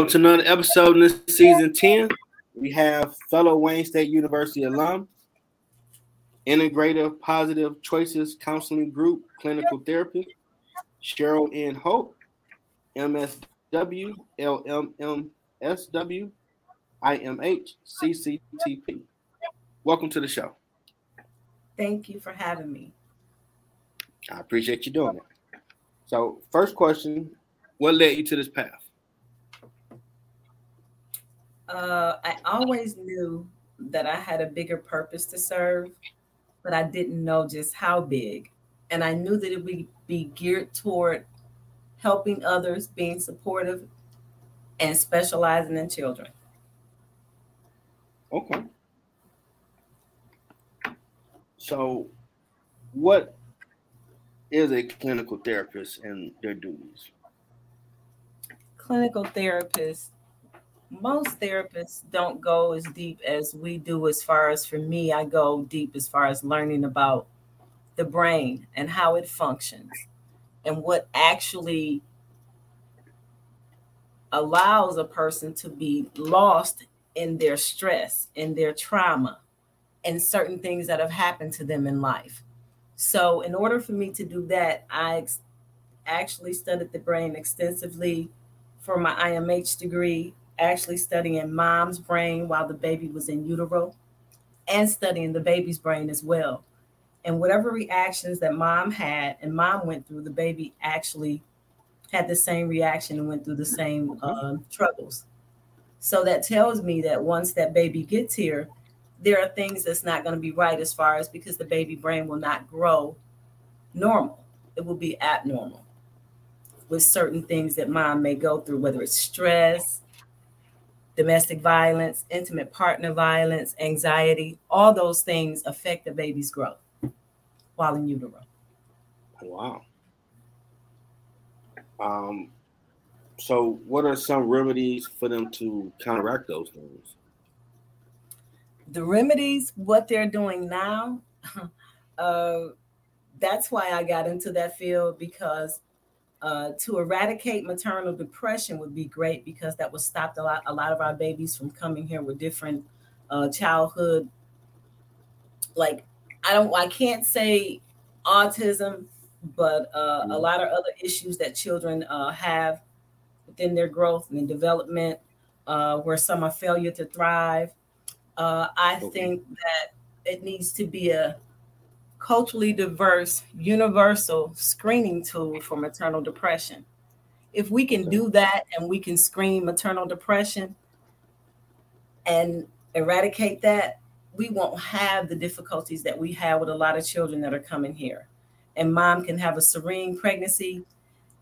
Welcome to another episode in this season 10. We have fellow Wayne State University alum, integrative positive choices counseling group clinical therapist, Cheryl N. Holt, MSW, LLMSW, IMH, CCTP. Welcome to the show. Thank you for having me. I appreciate you doing it. So, first question What led you to this path? Uh, I always knew that I had a bigger purpose to serve, but I didn't know just how big. And I knew that it would be geared toward helping others, being supportive, and specializing in children. Okay. So, what is a clinical therapist and their duties? Clinical therapist most therapists don't go as deep as we do as far as for me i go deep as far as learning about the brain and how it functions and what actually allows a person to be lost in their stress in their trauma and certain things that have happened to them in life. So in order for me to do that i actually studied the brain extensively for my imh degree actually studying mom's brain while the baby was in utero and studying the baby's brain as well. And whatever reactions that mom had and mom went through, the baby actually had the same reaction and went through the same uh, troubles. So that tells me that once that baby gets here, there are things that's not going to be right as far as because the baby brain will not grow normal. It will be abnormal with certain things that mom may go through, whether it's stress, domestic violence, intimate partner violence, anxiety, all those things affect the baby's growth while in utero. Wow. Um, so, what are some remedies for them to counteract those things? The remedies, what they're doing now, uh, that's why I got into that field because uh, to eradicate maternal depression would be great because that would stop a lot, a lot of our babies from coming here with different uh, childhood. Like I don't, I can't say autism, but uh, a lot of other issues that children uh, have within their growth and development, uh, where some are failure to thrive. Uh, I think that it needs to be a culturally diverse, universal screening tool for maternal depression. If we can do that and we can screen maternal depression and eradicate that, we won't have the difficulties that we have with a lot of children that are coming here. And mom can have a serene pregnancy.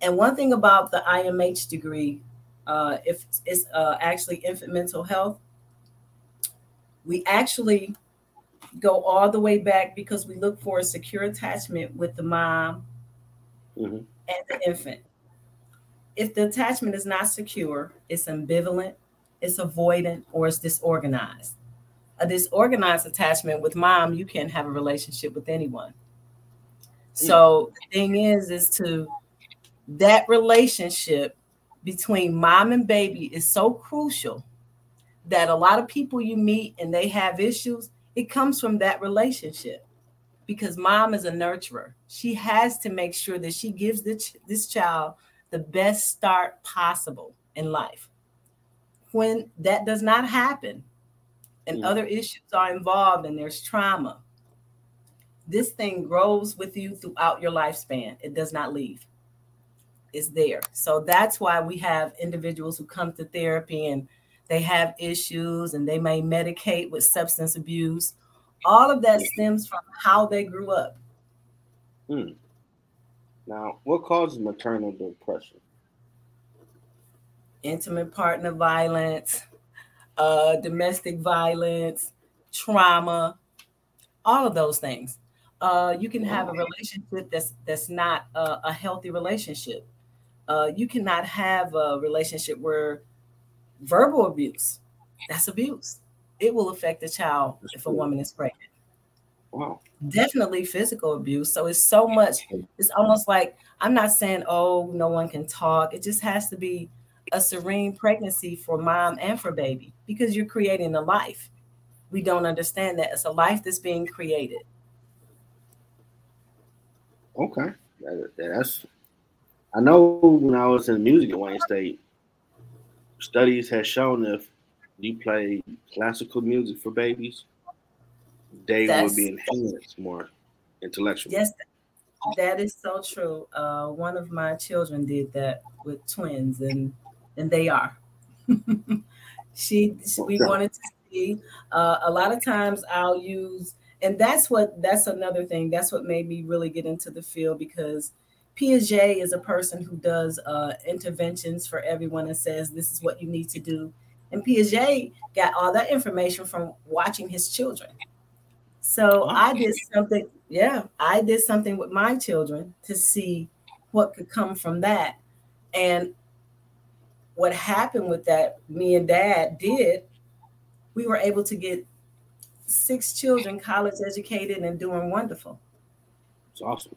And one thing about the IMH degree, uh, if it's uh, actually infant mental health, we actually go all the way back because we look for a secure attachment with the mom mm-hmm. and the infant. If the attachment is not secure, it's ambivalent, it's avoidant, or it's disorganized. A disorganized attachment with mom, you can't have a relationship with anyone. So the thing is, is to that relationship between mom and baby is so crucial that a lot of people you meet and they have issues, it comes from that relationship because mom is a nurturer. She has to make sure that she gives this, this child the best start possible in life. When that does not happen and mm. other issues are involved and there's trauma, this thing grows with you throughout your lifespan. It does not leave. It's there. So that's why we have individuals who come to therapy and they have issues and they may medicate with substance abuse. All of that stems from how they grew up. Hmm. Now, what causes maternal depression? Intimate partner violence, uh, domestic violence, trauma, all of those things. Uh, you can have a relationship that's that's not a, a healthy relationship. Uh, you cannot have a relationship where verbal abuse. That's abuse. It will affect the child if a woman is pregnant. Wow. Definitely physical abuse. So it's so much it's almost like i'm not saying oh no one can talk. It just has to be a serene pregnancy for mom and for baby because you're creating a life. We don't understand that. It's a life that's being created. Okay, that's. I know when I was in music at Wayne State, studies have shown if you play classical music for babies, they that's, will be enhanced more intellectually. Yes, that is so true. Uh, one of my children did that with twins, and and they are. she, we wanted to see. Uh, a lot of times, I'll use, and that's what that's another thing. That's what made me really get into the field because Piaget is a person who does uh, interventions for everyone and says this is what you need to do. And Piaget got all that information from watching his children. So oh. I did something, yeah, I did something with my children to see what could come from that. And what happened with that, me and dad did, we were able to get six children college educated and doing wonderful. It's awesome.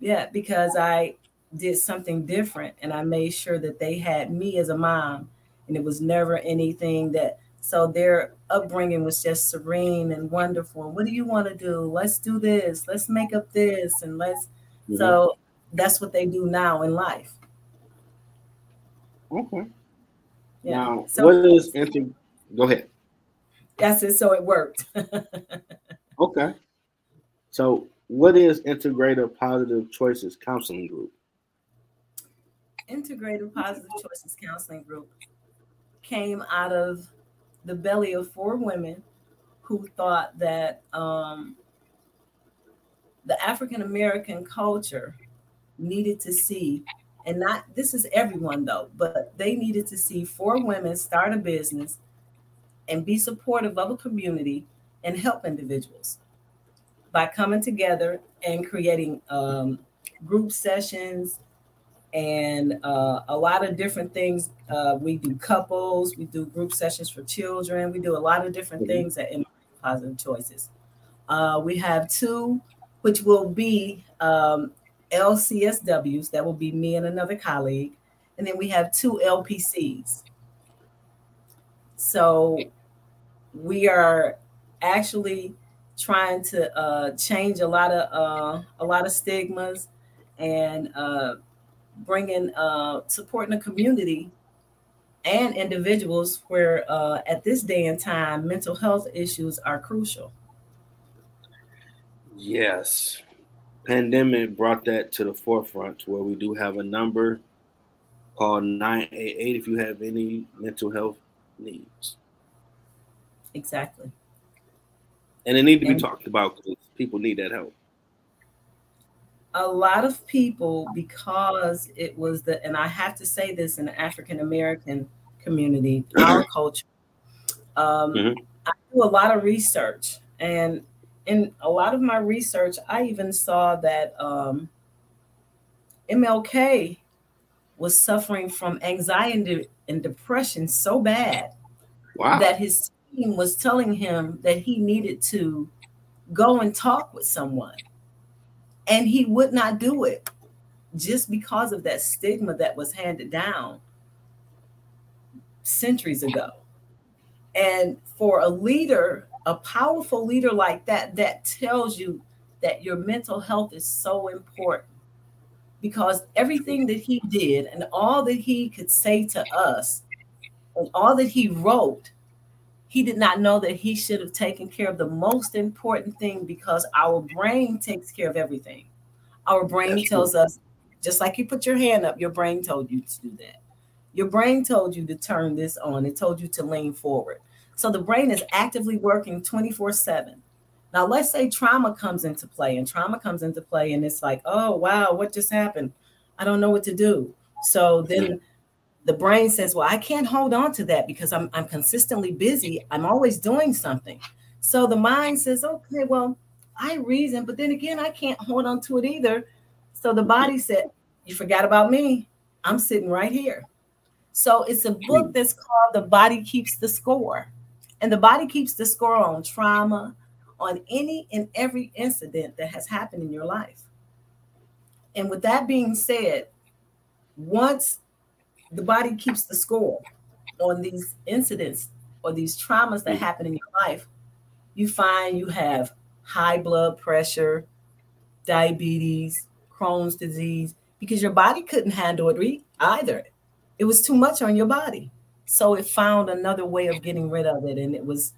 Yeah, because I did something different and I made sure that they had me as a mom and it was never anything that so their upbringing was just serene and wonderful. And what do you want to do? Let's do this. Let's make up this and let's mm-hmm. so that's what they do now in life. Okay. Yeah. Now, so, what is inter- go ahead. That's it. So it worked. okay. So what is Integrative Positive Choices Counseling Group? Integrative Positive Choices Counseling Group came out of the belly of four women who thought that um, the African American culture needed to see, and not this is everyone though, but they needed to see four women start a business and be supportive of a community and help individuals by coming together and creating um, group sessions and uh, a lot of different things. Uh, we do couples, we do group sessions for children, we do a lot of different mm-hmm. things at Positive Choices. Uh, we have two, which will be um, LCSWs, that will be me and another colleague. And then we have two LPCs. So we are actually trying to uh, change a lot of uh, a lot of stigmas and uh, bringing uh, supporting the community and individuals where uh, at this day and time mental health issues are crucial. Yes. Pandemic brought that to the forefront where we do have a number called 988 if you have any mental health needs. Exactly and it need to be talked about because people need that help a lot of people because it was the and i have to say this in the african american community our culture um, mm-hmm. i do a lot of research and in a lot of my research i even saw that um, mlk was suffering from anxiety and depression so bad wow. that his was telling him that he needed to go and talk with someone and he would not do it just because of that stigma that was handed down centuries ago. And for a leader, a powerful leader like that, that tells you that your mental health is so important because everything that he did and all that he could say to us and all that he wrote, he did not know that he should have taken care of the most important thing because our brain takes care of everything. Our brain That's tells true. us, just like you put your hand up, your brain told you to do that. Your brain told you to turn this on, it told you to lean forward. So the brain is actively working 24 7. Now, let's say trauma comes into play, and trauma comes into play, and it's like, oh, wow, what just happened? I don't know what to do. So then the brain says, well, I can't hold on to that because I'm, I'm consistently busy. I'm always doing something. So the mind says, okay, well, I reason, but then again, I can't hold on to it either. So the body said, You forgot about me. I'm sitting right here. So it's a hmm. book that's called The Body Keeps the Score. And the body keeps the score on trauma, on any and every incident that has happened in your life. And with that being said, once the body keeps the score on these incidents or these traumas that happen in your life. You find you have high blood pressure, diabetes, Crohn's disease, because your body couldn't handle it either. It was too much on your body. So it found another way of getting rid of it, and it was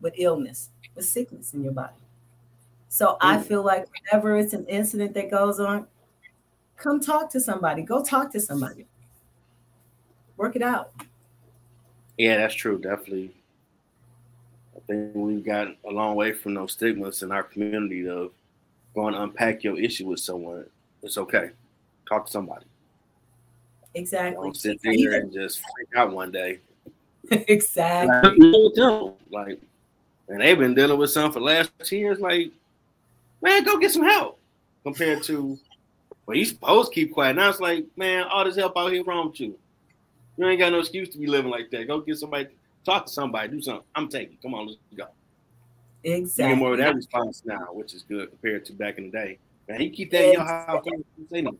with illness, with sickness in your body. So I mm. feel like whenever it's an incident that goes on, come talk to somebody. Go talk to somebody. Work it out. Yeah, that's true. Definitely. I think we've got a long way from those stigmas in our community of going to unpack your issue with someone. It's okay. Talk to somebody. Exactly. Don't sit there and just freak out one day. exactly. Like, and they've been dealing with something for the last two years. Like, man, go get some help. Compared to, well, you supposed to keep quiet. Now it's like, man, all this help out here wrong with you. You ain't got no excuse to be living like that. Go get somebody, talk to somebody, do something. I'm taking. Come on, let's go. Exactly. You get more of that response now, which is good compared to back in the day. Man, you keep that exactly. in your house.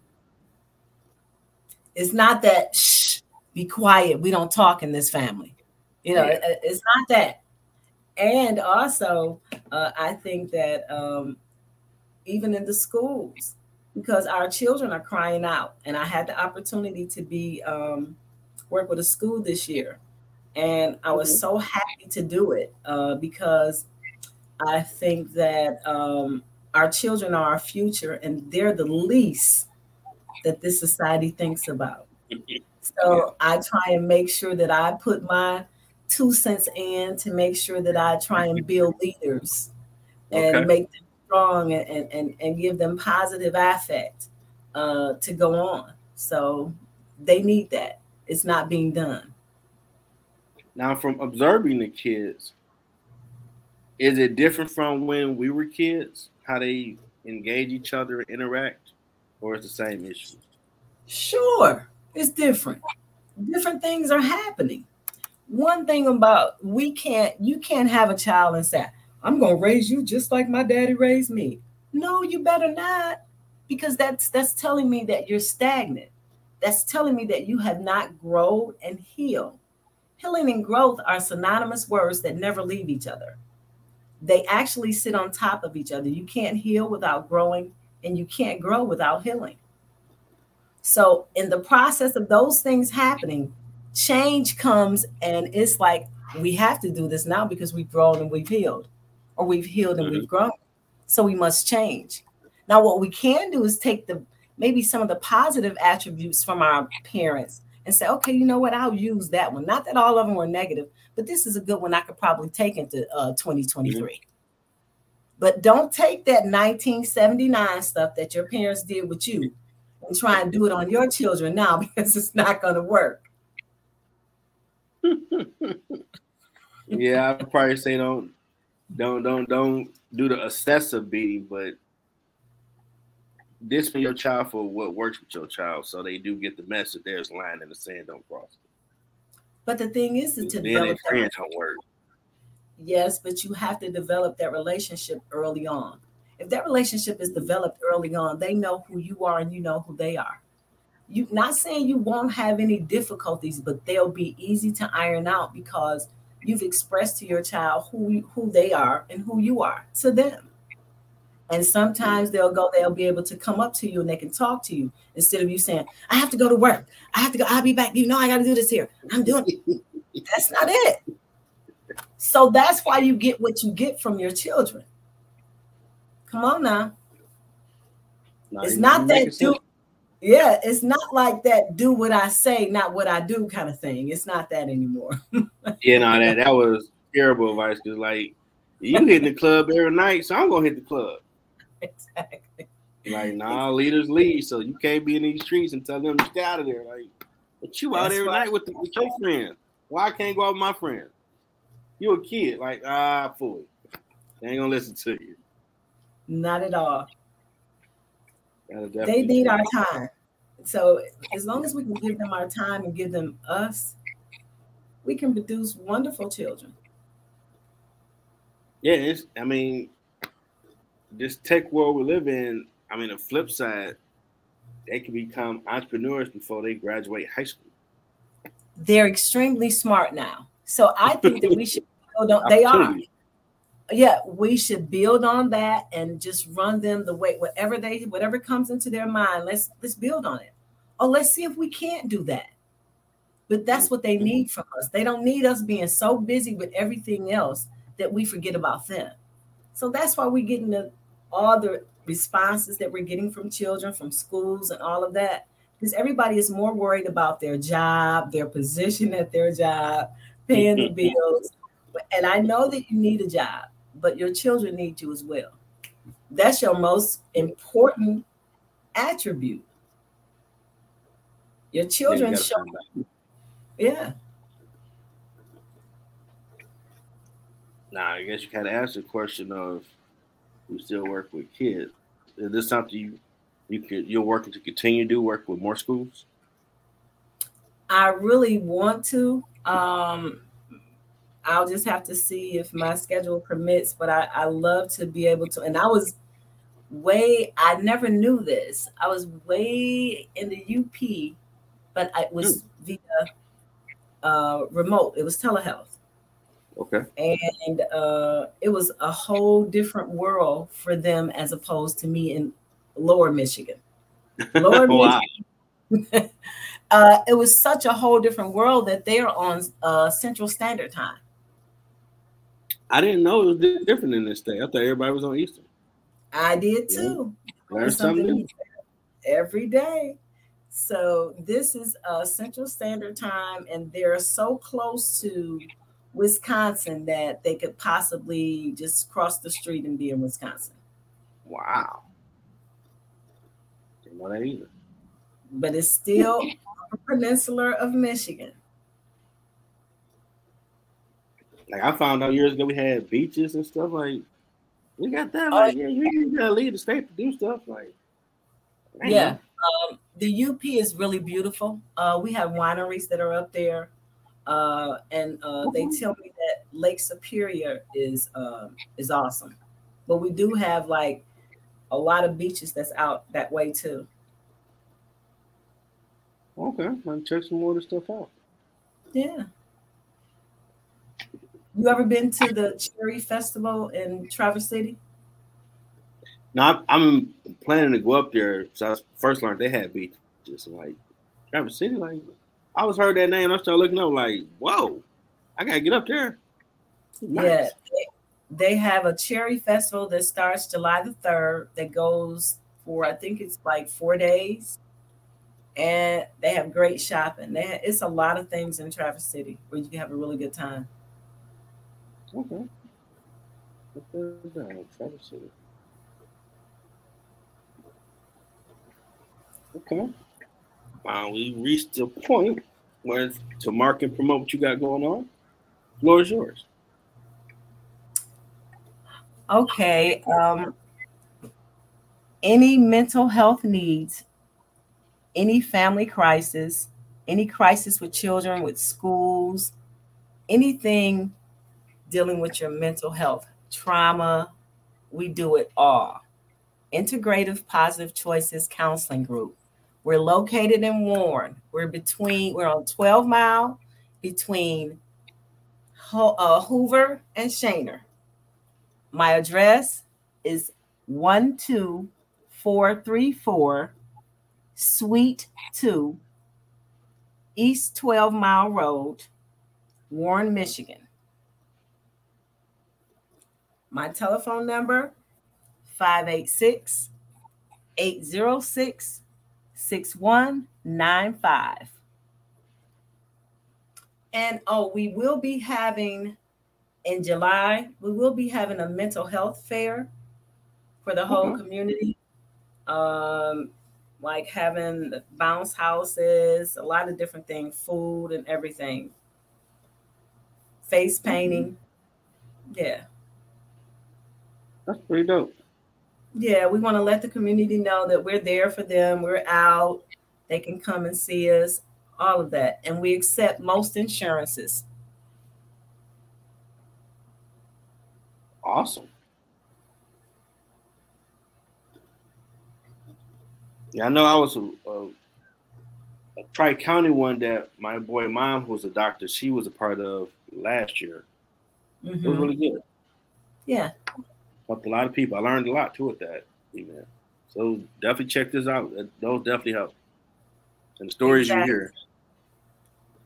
It's not that shh, be quiet. We don't talk in this family. You know, yeah. it's not that. And also, uh, I think that um, even in the schools, because our children are crying out, and I had the opportunity to be um, work with a school this year, and I was mm-hmm. so happy to do it uh, because I think that um, our children are our future, and they're the least that this society thinks about. So I try and make sure that I put my two cents in to make sure that I try and build leaders and okay. make them strong and, and, and give them positive affect uh, to go on. So they need that. It's not being done. Now, from observing the kids, is it different from when we were kids? How they engage each other and interact, or is the same issue? Sure, it's different. Different things are happening. One thing about we can't, you can't have a child and say, I'm gonna raise you just like my daddy raised me. No, you better not, because that's that's telling me that you're stagnant. That's telling me that you have not grown and healed. Healing and growth are synonymous words that never leave each other. They actually sit on top of each other. You can't heal without growing, and you can't grow without healing. So, in the process of those things happening, change comes, and it's like we have to do this now because we've grown and we've healed, or we've healed and mm-hmm. we've grown. So, we must change. Now, what we can do is take the maybe some of the positive attributes from our parents and say, okay, you know what? I'll use that one. Not that all of them were negative, but this is a good one I could probably take into uh, 2023. Mm-hmm. But don't take that 1979 stuff that your parents did with you and try and do it on your children now because it's not going to work. yeah, I'd probably say don't, don't, don't, don't do the excessive beating, but discipline your child for what works with your child, so they do get the message. There's a line in the sand, don't cross it. But the thing is to develop friends don't work. Yes, but you have to develop that relationship early on if that relationship is developed early on, they know who you are and you know who they are. You not saying you won't have any difficulties, but they'll be easy to iron out because you've expressed to your child who who they are and who you are to them. And sometimes they'll go, they'll be able to come up to you and they can talk to you instead of you saying, I have to go to work. I have to go, I'll be back. You know, I got to do this here. I'm doing it. That's not it. So that's why you get what you get from your children. Come on now. it's not that do. Yeah, it's not like that. Do what I say, not what I do, kind of thing. It's not that anymore. yeah, no, that that was terrible advice. Cause like you hit the club every night, so I'm gonna hit the club. Exactly. Like, nah, leaders lead, so you can't be in these streets and tell them to get out of there. Like, but you out That's every night with, the, with your friends. Why I can't go out with my friends? You a kid, like ah, fool. They ain't gonna listen to you. Not at all. They need our time. So as long as we can give them our time and give them us, we can produce wonderful children. Yeah, it's, I mean, this tech world we live in, I mean, the flip side, they can become entrepreneurs before they graduate high school. they're extremely smart now. So I think that we should build on. They are. Yeah, we should build on that and just run them the way whatever they whatever comes into their mind. Let's let's build on it. Or let's see if we can't do that. But that's what they need from us. They don't need us being so busy with everything else that we forget about them. So that's why we're getting the, all the responses that we're getting from children, from schools, and all of that. Because everybody is more worried about their job, their position at their job, paying the bills. And I know that you need a job, but your children need you as well. That's your most important attribute. Your children show. Yeah. Now, I guess you kind of asked the question of you still work with kids. Is this something you you could you're working to continue to do work with more schools? I really want to. Um, I'll just have to see if my schedule permits, but I, I love to be able to. And I was way, I never knew this. I was way in the UP, but I was mm. via uh, remote, it was telehealth. Okay. And uh, it was a whole different world for them as opposed to me in lower Michigan. Lower Michigan. uh, it was such a whole different world that they're on uh, Central Standard Time. I didn't know it was different in this state. I thought everybody was on Eastern. I did too. Yeah. Learn something, something every day. So this is uh, Central Standard Time, and they're so close to Wisconsin that they could possibly just cross the street and be in Wisconsin. Wow. Didn't know that either. But it's still a peninsula of Michigan. Like I found out years ago, we had beaches and stuff. Like we got that. Like, oh, yeah, you gotta leave the state to do stuff. Like yeah, um, the UP is really beautiful. Uh, we have wineries that are up there. Uh, and uh, they tell me that Lake Superior is uh, is awesome, but we do have like a lot of beaches that's out that way too. Okay, I'll check some more of the stuff out. Yeah. You ever been to the Cherry Festival in Traverse City? No, I'm planning to go up there. So I first learned they had beaches. Like Traverse City, like I was heard that name. I started looking up, like, whoa, I gotta get up there. Nice. Yeah, they, have a cherry festival that starts July the third. That goes for I think it's like four days, and they have great shopping. They have, it's a lot of things in Traverse City where you can have a really good time. Okay. Traverse City. Okay. We reached the point where to mark and promote what you got going on. Floor is yours. Okay. Um, any mental health needs, any family crisis, any crisis with children, with schools, anything dealing with your mental health, trauma, we do it all. Integrative Positive Choices Counseling Group. We're located in Warren. We're between, we're on 12 mile between Ho- uh, Hoover and Schoenherr. My address is 12434 Suite 2, East 12 Mile Road, Warren, Michigan. My telephone number 586 806 6195. And oh, we will be having in July, we will be having a mental health fair for the whole mm-hmm. community. Um, like having bounce houses, a lot of different things, food and everything. Face mm-hmm. painting. Mm-hmm. Yeah. That's pretty dope yeah, we want to let the community know that we're there for them. We're out. They can come and see us, all of that. And we accept most insurances. Awesome. Yeah, I know I was a, a Tri County one that my boy mom, who was a doctor, she was a part of last year. Mm-hmm. It was mm-hmm. really good. Yeah. Helped a lot of people. I learned a lot too with that event. So definitely check this out. Those definitely help. And the stories exactly. you hear.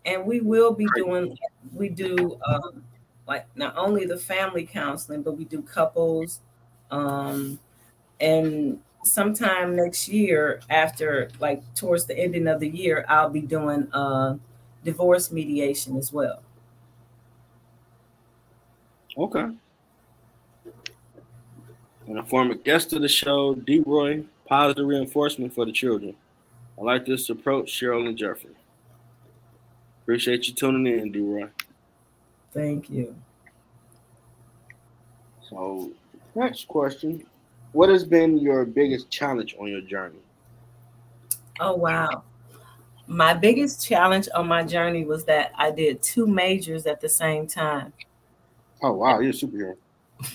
And we will be doing, we do um, like not only the family counseling, but we do couples. Um, and sometime next year, after like towards the ending of the year, I'll be doing uh, divorce mediation as well. Okay. And a former guest of the show, D. Roy, positive reinforcement for the children. I like this approach, Cheryl and Jeffrey. Appreciate you tuning in, D. Roy. Thank you. So, next question What has been your biggest challenge on your journey? Oh, wow. My biggest challenge on my journey was that I did two majors at the same time. Oh, wow. You're a superhero.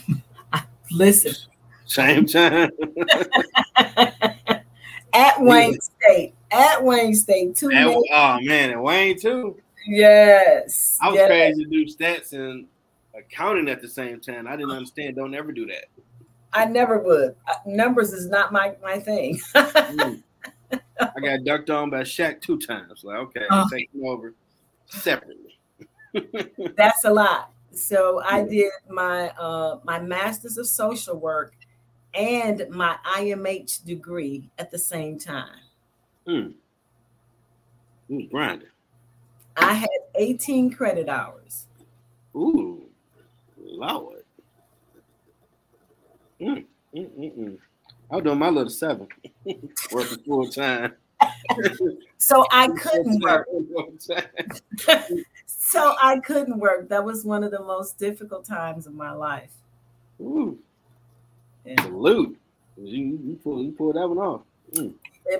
Listen, same time. at Wayne State. At Wayne State. Two at, oh man, at Wayne too. Yes. I was yes. crazy to do stats and accounting at the same time. I didn't understand. Don't ever do that. I never would. Uh, numbers is not my my thing. mm. I got ducked on by Shaq two times. Like, okay, oh. taking over separately. That's a lot. So I did my uh my master's of social work and my IMH degree at the same time. Hmm. grinding. I had 18 credit hours. Ooh, Lord. Mm, mm, mm, mm. I was doing my little seven, working full time. so I couldn't work. so I couldn't work. That was one of the most difficult times of my life. Ooh. Salute. You, you, pulled, you pull that one off. Mm.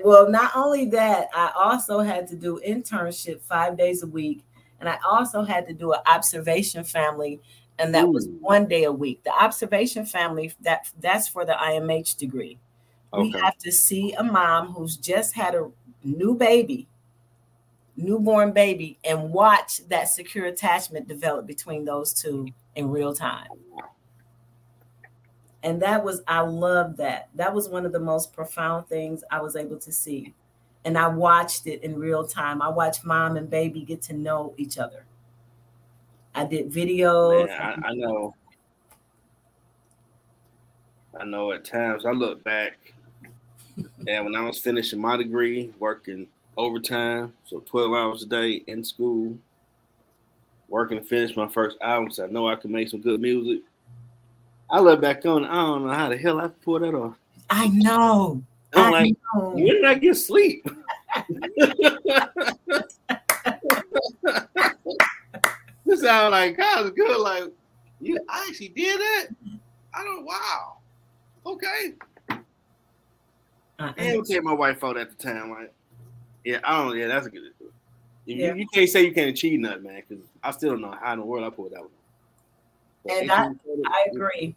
Well, not only that, I also had to do internship five days a week, and I also had to do an observation family, and that Ooh. was one day a week. The observation family that that's for the IMH degree. Okay. We have to see a mom who's just had a new baby, newborn baby, and watch that secure attachment develop between those two in real time and that was i loved that. That was one of the most profound things i was able to see. And i watched it in real time. I watched mom and baby get to know each other. I did videos. Man, I, I know. I know at times. I look back and when i was finishing my degree working overtime so 12 hours a day in school working to finish my first album so i know i could make some good music I look back on, I don't know how the hell I pulled that off. I know. I'm I like, know. when did I get sleep? this sound like kind of good. Like, you I actually did that? I don't, wow. Okay. Uh-uh. And tell my wife out at the time, like, yeah, I don't, yeah, that's a good. Yeah. You, you, can't say you can't achieve nothing, man, because I still don't know how in the world I pulled that one. But and I, I agree.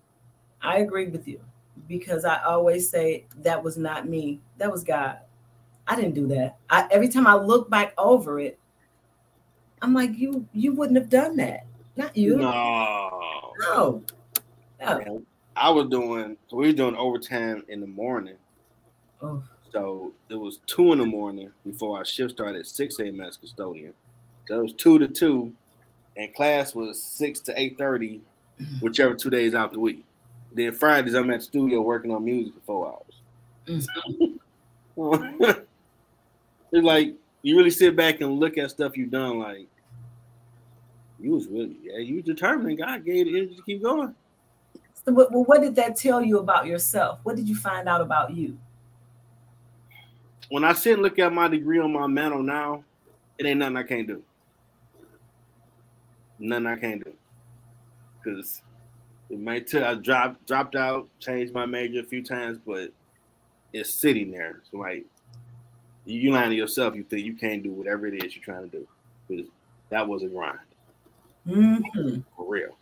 I agree with you because I always say that was not me. That was God. I didn't do that. I, every time I look back over it, I'm like, you you wouldn't have done that. Not you. No. No. no. I was doing we were doing overtime in the morning. Oh. So it was two in the morning before our shift started at 6 a.m. as custodian. So it was two to two, and class was six to eight thirty, whichever two days out the week. Then Fridays I'm at the studio working on music for four hours. Mm-hmm. it's like you really sit back and look at stuff you've done. Like you was really, yeah, you determined. God gave the energy to keep going. So, well, what did that tell you about yourself? What did you find out about you? When I sit and look at my degree on my mantle now, it ain't nothing I can't do. Nothing I can't do. Because it might tell I dropped dropped out, changed my major a few times, but it's sitting there. So like you lying to yourself, you think you can't do whatever it is you're trying to do. Because that was a grind. Mm-hmm. For real.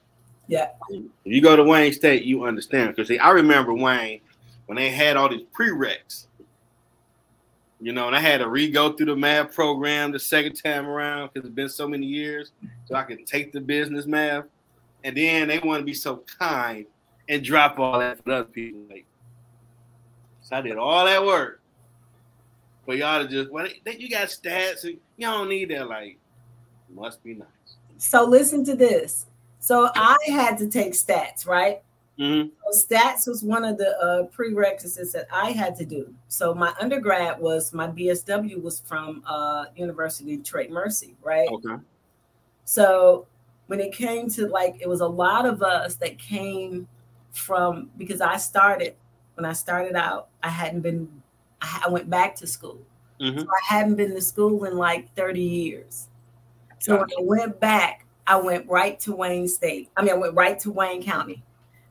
Yeah. If you go to Wayne State, you understand. Because see, I remember Wayne when they had all these prereqs. You know, and I had to re-go through the math program the second time around because it's been so many years, so I could take the business math. And then they want to be so kind and drop all that for other people. Like, so I did all that work for y'all to just well, they, you got stats and y'all don't need that. Like, must be nice. So listen to this. So I had to take stats, right? Mm-hmm. So stats was one of the uh, prerequisites that I had to do. So my undergrad was my BSW was from uh, University of Detroit Mercy, right? Okay. So when it came to like, it was a lot of us that came from because I started when I started out, I hadn't been, I went back to school. Mm-hmm. So I hadn't been to school in like 30 years. So when I went back, I went right to Wayne State. I mean, I went right to Wayne County.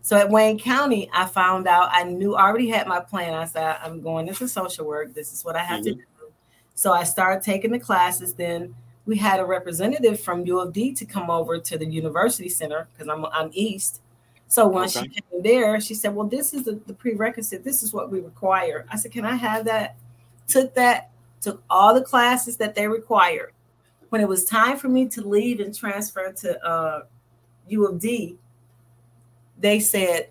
So at Wayne County, I found out I knew I already had my plan. I said, I'm going into social work. This is what I have mm-hmm. to do. So I started taking the classes. Then we had a representative from U of D to come over to the university center because I'm I'm east. So once okay. she came there, she said, Well, this is the, the prerequisite. This is what we require. I said, Can I have that? Took that, took all the classes that they required. When it was time for me to leave and transfer to uh, U of D, they said,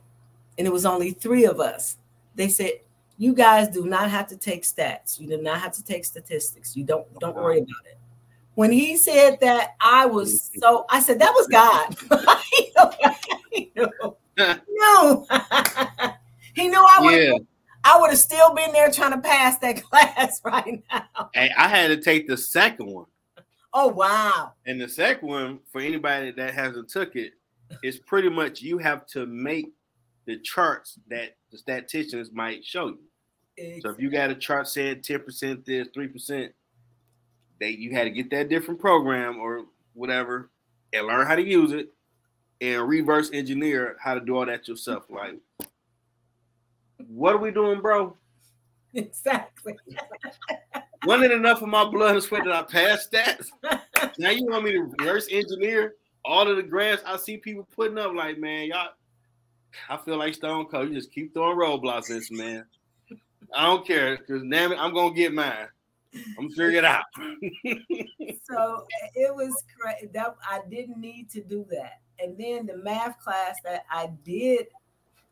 and it was only three of us, they said, you guys do not have to take stats. You do not have to take statistics. You don't don't worry about it. When he said that, I was mm-hmm. so I said that was God. no, he knew I would. Yeah. I would have still been there trying to pass that class right now. Hey, I had to take the second one. Oh wow! And the second one, for anybody that hasn't took it, it's pretty much you have to make the charts that the statisticians might show you. Exactly. So if you got a chart saying 10% this, 3%, they you had to get that different program or whatever and learn how to use it and reverse engineer how to do all that yourself. Like, what are we doing, bro? Exactly. Wasn't it enough of my blood and sweat that I passed that? now you want me to reverse engineer all of the graphs I see people putting up, like, man, y'all, I feel like Stone Cold. You just keep throwing roadblocks in this, man. I don't care, because damn it, I'm gonna get mine. I'm figure it out. so it was crazy. That I didn't need to do that. And then the math class that I did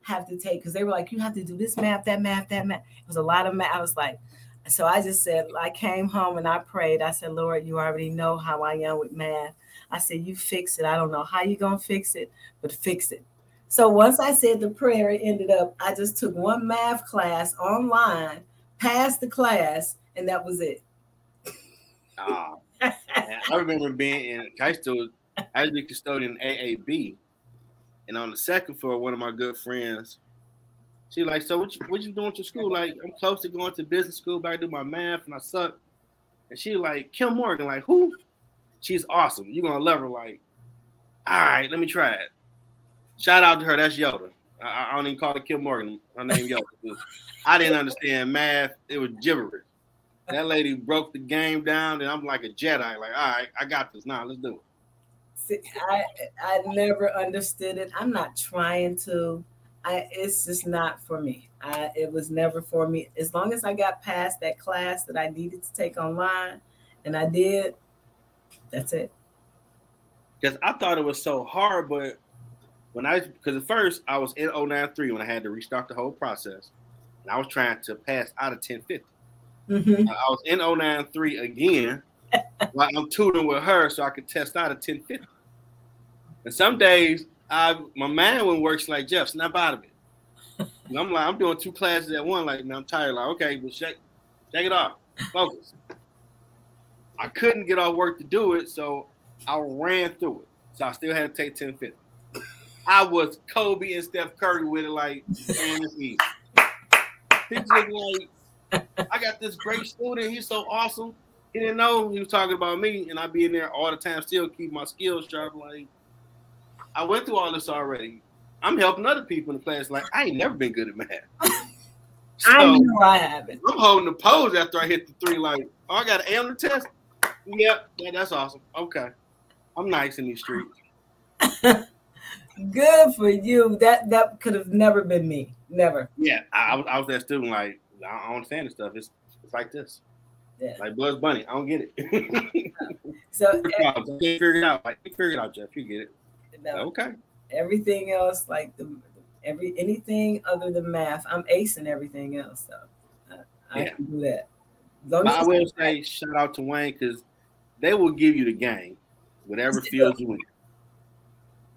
have to take, because they were like, you have to do this math, that math, that math. It was a lot of math. I was like, so I just said, I came home and I prayed. I said, Lord, you already know how I am with math. I said, You fix it. I don't know how you're to fix it, but fix it. So once I said the prayer, it ended up, I just took one math class online, passed the class, and that was it. Oh, I remember being in, I was a custodian AAB. And on the second floor, one of my good friends, she like, so what you, what you doing to school? Like, I'm close to going to business school, but I do my math and I suck. And she like, Kim Morgan, like, who? She's awesome. You're gonna love her. Like, all right, let me try it. Shout out to her. That's Yoda. I, I don't even call her Kim Morgan. Her name Yoda. I didn't understand math. It was gibberish. That lady broke the game down, and I'm like a Jedi. Like, all right, I got this. Now let's do it. See, I I never understood it. I'm not trying to. I it's just not for me. I it was never for me. As long as I got past that class that I needed to take online, and I did, that's it. Because I thought it was so hard, but when I because at first I was in 093 when I had to restart the whole process, and I was trying to pass out of 1050. Mm-hmm. I was in 093 again while I'm tutoring with her so I could test out of 1050. And some days I my mind wouldn't work like Jeff, snap out of it. And I'm like, I'm doing two classes at one, like man, I'm tired. Like, okay, but shake, shake it off, focus. I couldn't get off work to do it, so I ran through it. So I still had to take 10 50. I was Kobe and Steph Curry with it like man, it's easy. People like I got this great student, he's so awesome. He didn't know he was talking about me, and I'd be in there all the time, still keep my skills sharp. Like I went through all this already. I'm helping other people in the class. Like I ain't never been good at math. So, I know I haven't. I'm holding the pose after I hit the three. Like, oh, I got an A on the test. Yep, yeah, that's awesome. Okay, I'm nice in these streets. Good for you. That that could have never been me. Never. Yeah, I, I was, I was that student. Like I don't understand this stuff. It's it's like this. Yeah. Like Bugs Bunny, I don't get it. So figure it out. Can't figure it out, Jeff. You get it? no, Okay. everything else, like the every anything other than math, I'm acing everything else. So I, I Yeah. can do that. As long But I will say shout out to Wayne because they will give you the game, whatever field you in.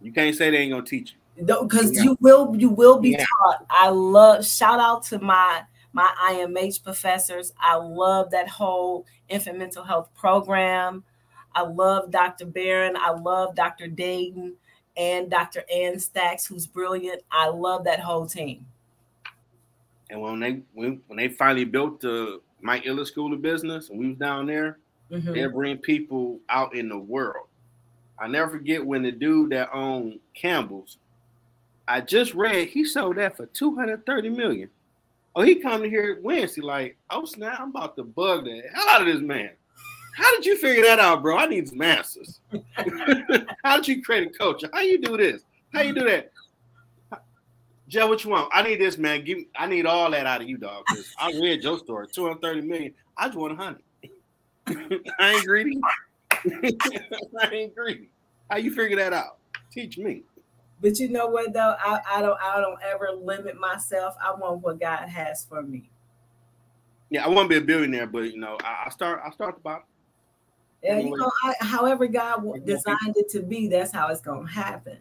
You can't say they ain't gonna teach you. No, because Yeah. you will you will be Yeah. taught. I love shout out to my my IMH professors. I love that whole infant mental health program. I love Dr. Barron. I love Dr. Dayton and Dr. Ann Stacks, who's brilliant. I love that whole team. And when they when, when they finally built the Mike Ilitch School of Business and we was down there, Mhm. they bring people out in the world. I never forget when the dude that owned Campbell's, I just read he sold that for 230 million. Oh, he come to here Wednesday, like, oh snap, I'm about to bug the hell out of this man. How did you figure that out, bro? I need some answers. How did you create a culture? How you do this? How you do that? Joe, what you want? I need this, man. Give me, I need all that out of you, dog. I read your story, 230 million. I just want a 100. I ain't greedy. I ain't greedy. How you figure that out? Teach me. But you know what though? I, I don't I don't ever limit myself. I want what God has for me. Yeah, I want to be a billionaire, but you know, I, I start. I start the bottom. And you know, I, however God designed it to be, that's how it's gonna happen.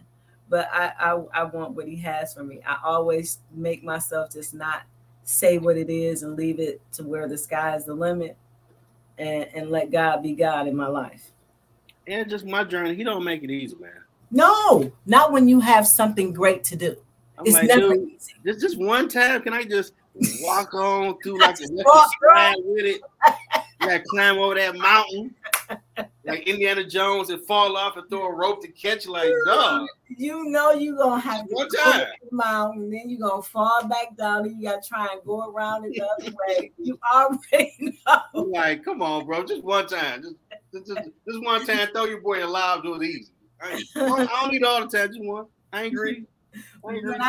But I, I I want what He has for me. I always make myself just not say what it is and leave it to where the sky is the limit, and and let God be God in my life. And just my journey. He don't make it easy, man. No, not when you have something great to do. I'm It's like, never dude, easy. just just one time, can I just walk on through like a Just lucky walk, slide with it? Like climb over that mountain, like Indiana Jones, and fall off and throw a rope to catch. Like, dog, You know you're gonna have to One go time. the mountain, then you're gonna fall back down, and you gotta try and go around it the other way. You already know. Like, come on, bro, just one time, just just, just, just one time. Throw your boy in live, do it easy. I, I don't need all the time, just one. I ain't greedy. I ain't greedy.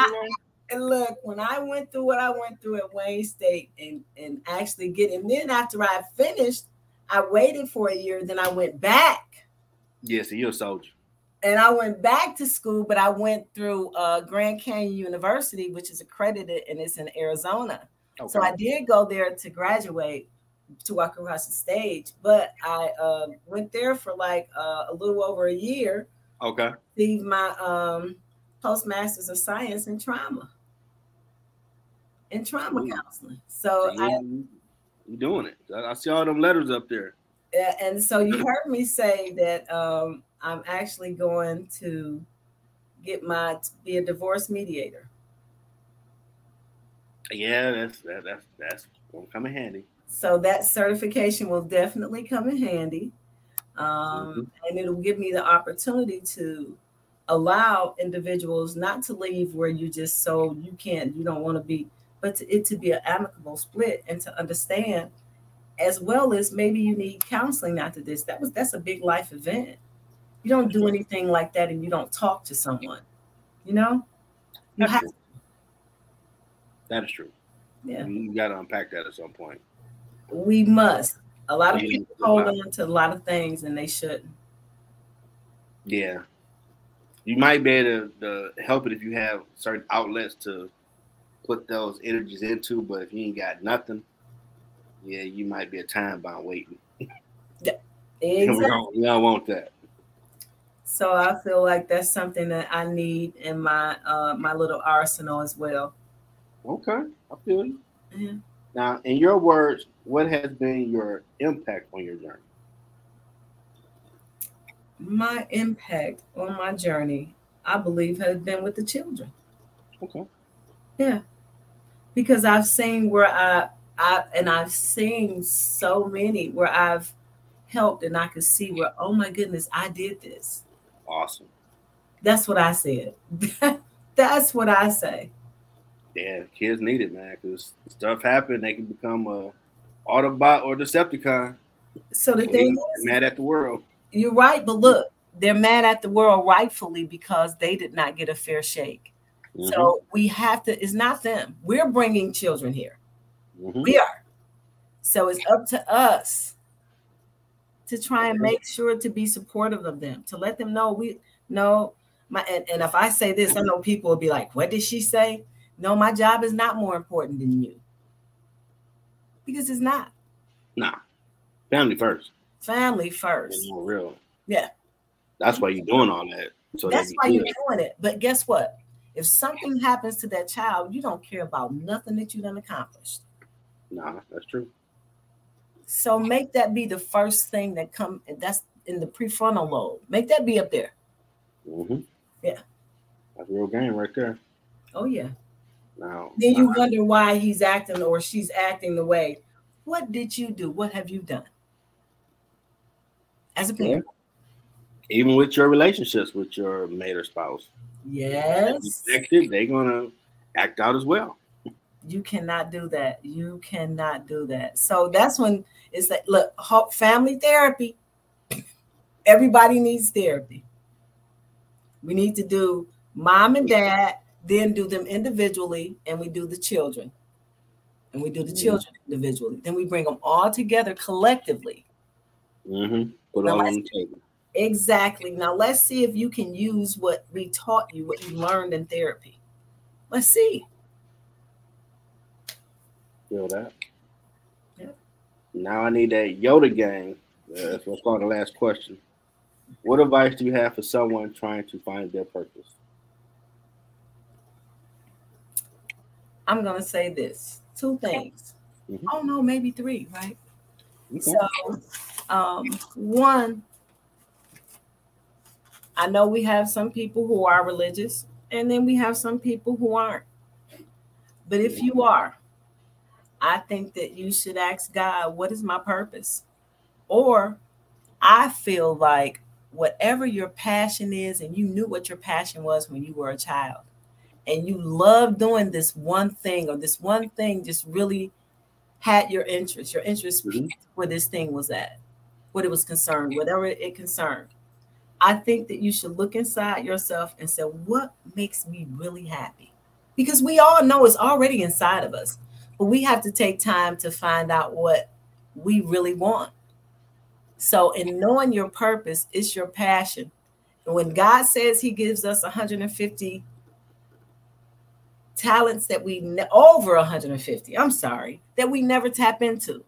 And look, when I went through what I went through at Wayne State and and actually get and then after I finished, I waited for a year, then I went back. Yes, you're a soldier. And I went back to school, but I went through uh, Grand Canyon University, which is accredited and it's in Arizona. Okay. So I did go there to graduate to walk across the stage, but I uh, went there for like uh, a little over a year, okay. received my um, postmasters of science in trauma, in trauma Ooh. counseling. So you, I you doing it? I, I see all them letters up there. Yeah, and so you heard me say that um, I'm actually going to get my be a divorce mediator. Yeah, that's that, that's that's gonna come in handy. So that certification will definitely come in handy. Um, And it'll give me the opportunity to allow individuals not to leave where you just so you can't, you don't want to be, but to, it to be an amicable split and to understand as well as maybe you need counseling after this. That was that's a big life event. You don't do anything like that and you don't talk to someone, you know? You That's have true. That is true. yeah. You got to unpack that at some point. We must. A lot of people hold on to a lot of things and they shouldn't. Yeah, you might be able to, to help it if you have certain outlets to put those energies into. But if you ain't got nothing, yeah, you might be a time bomb waiting. We Exactly. don't, we don't want that. So I feel like that's something that I need in my uh my little arsenal as well. Okay, I feel you. Yeah. Now, in your words, what has been your impact on your journey? My impact on my journey, I believe, has been with the children. Okay. Yeah. Because I've seen where I I and I've seen so many where I've helped and I could see where, oh my goodness, I did this. Awesome. That's what I said. That's what I say. Yeah, kids need it, man, because stuff happen. They can become a Autobot or Decepticon. So the thing is, mad at the world. You're right, but look, they're mad at the world rightfully because they did not get a fair shake. Mhm, So we have to. It's not them. We're bringing children here. mhm. We are. So it's up to us to try and make sure to be supportive of them, to let them know we know my and, and if I say this, I know people will be like, what did she say? No, my job is not more important than you. Because it's not. Nah. Family first. Family first. real. Yeah. That's why you're doing all that. So that's why you're doing it. But guess what? If something happens to that child, you don't care about nothing that you done accomplished. Nah, that's true. So make that be the first thing that come. That's in the prefrontal lobe. Make that be up there. Mm-hmm. Yeah. That's real game right there. Oh yeah. Now then you wonder why he's acting or she's acting the way. What did you do? What have you done? As a parent. Yeah. Even with your relationships with your mate or spouse. Yes. They're gonna act out as well. You cannot do that. You cannot do that. So that's when it's like, look, family therapy. Everybody needs therapy. We need to do mom and dad, then do them individually, and we do the children. And we do the mm-hmm. children individually. Then we bring them all together collectively. Mm-hmm. Put all on the table. Exactly. Now let's see if you can use what we taught you, what you learned in therapy. Let's see. Feel that. Yeah. Now I need that Yoda gang. Uh, that's what's called the last question. What advice do you have for someone trying to find their purpose? I'm gonna say this: two things. Mm-hmm. Oh no, maybe three, right? Okay. So, um, one, I know we have some people who are religious, and then we have some people who aren't. But if you are, I think that you should ask God, what is my purpose? Or I feel like whatever your passion is, and you knew what your passion was when you were a child, and you love doing this one thing, or this one thing just really had your interest, your interest mm-hmm. where this thing was at, what it was concerned, whatever it concerned. I think that you should look inside yourself and say, what makes me really happy? Because we all know it's already inside of us. But we have to take time to find out what we really want. So, in knowing your purpose, it's your passion. And when God says He gives us 150 talents that we ne- over 150, I'm sorry, that we never tap into,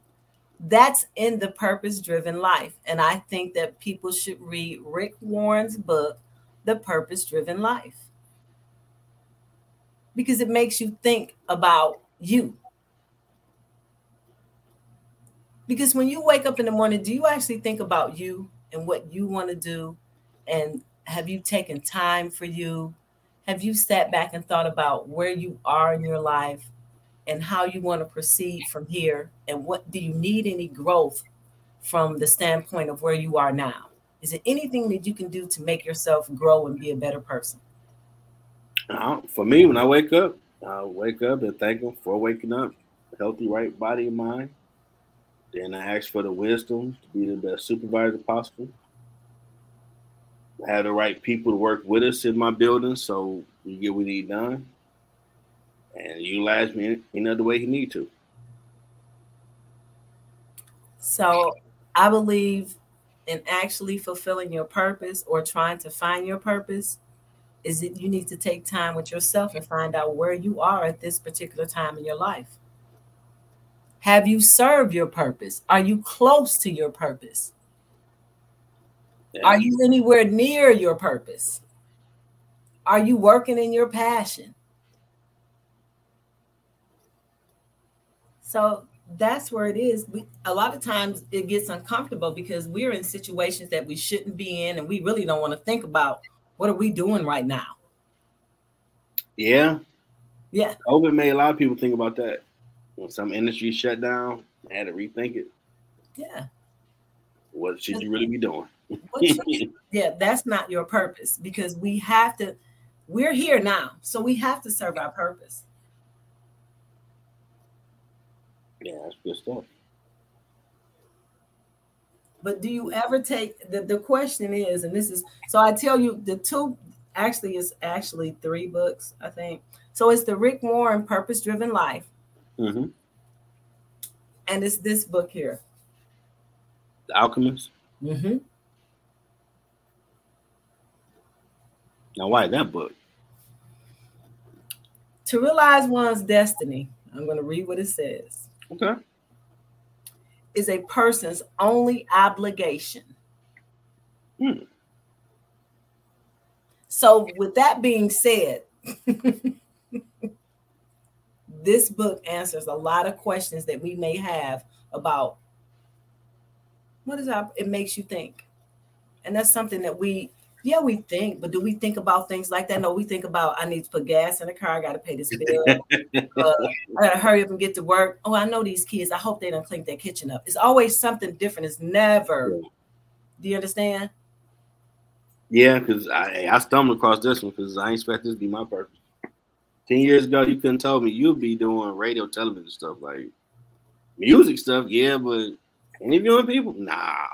that's in the purpose driven life. And I think that people should read Rick Warren's book, The Purpose Driven Life, because it makes you think about you because when you wake up in the morning, do you actually think about you and what you want to do? And have you taken time for you? Have you sat back and thought about where you are in your life and how you want to proceed from here? And what do you need any growth from the standpoint of where you are now? Is there anything that you can do to make yourself grow and be a better person? Uh, for me, when I wake up, I wake up and thank Him for waking up, healthy, right body and mind then I ask for the wisdom to be the best supervisor possible. Have the right people to work with us in my building so we get what we need done. And utilize me any other way he need to. So I believe in actually fulfilling your purpose or trying to find your purpose is that you need to take time with yourself and find out where you are at this particular time in your life. Have you served your purpose? Are you close to your purpose? Yeah. Are you anywhere near your purpose? Are you working in your passion? So that's where it is. We, a lot of times it gets uncomfortable because we're in situations that we shouldn't be in, and we really don't want to think about what are we doing right now. Yeah, yeah. COVID made a lot of people think about that when some industry shut down, I had to rethink it. Yeah. What should you really be doing? yeah, that's not your purpose because we have to, we're here now, so we have to serve our purpose. Yeah, that's good stuff. But do you ever take the, the question is, and this is so I tell you the two actually is actually three books, I think. So it's the Rick Warren Purpose Driven Life. Mm-hmm. and it's this book here. The Alchemist. Mm-hmm. Now, why that book? To realize one's destiny, I'm going to read what it says. Okay. Is a person's only obligation. Hmm. So, with that being said, this book answers a lot of questions that we may have about what is our, it makes you think. And that's something that we, yeah, we think, but do we think about things like that? No, we think about I need to put gas in the car, I got to pay this bill, uh, I got to hurry up and get to work. Oh, I know these kids, I hope they don't clean their kitchen up. It's always something different. It's never, do you understand? Yeah, because I I stumbled across this one because I expect this to be my purpose. Ten years ago, you couldn't tell me you'd be doing radio, television stuff like music stuff. Yeah, but interviewing people, nah.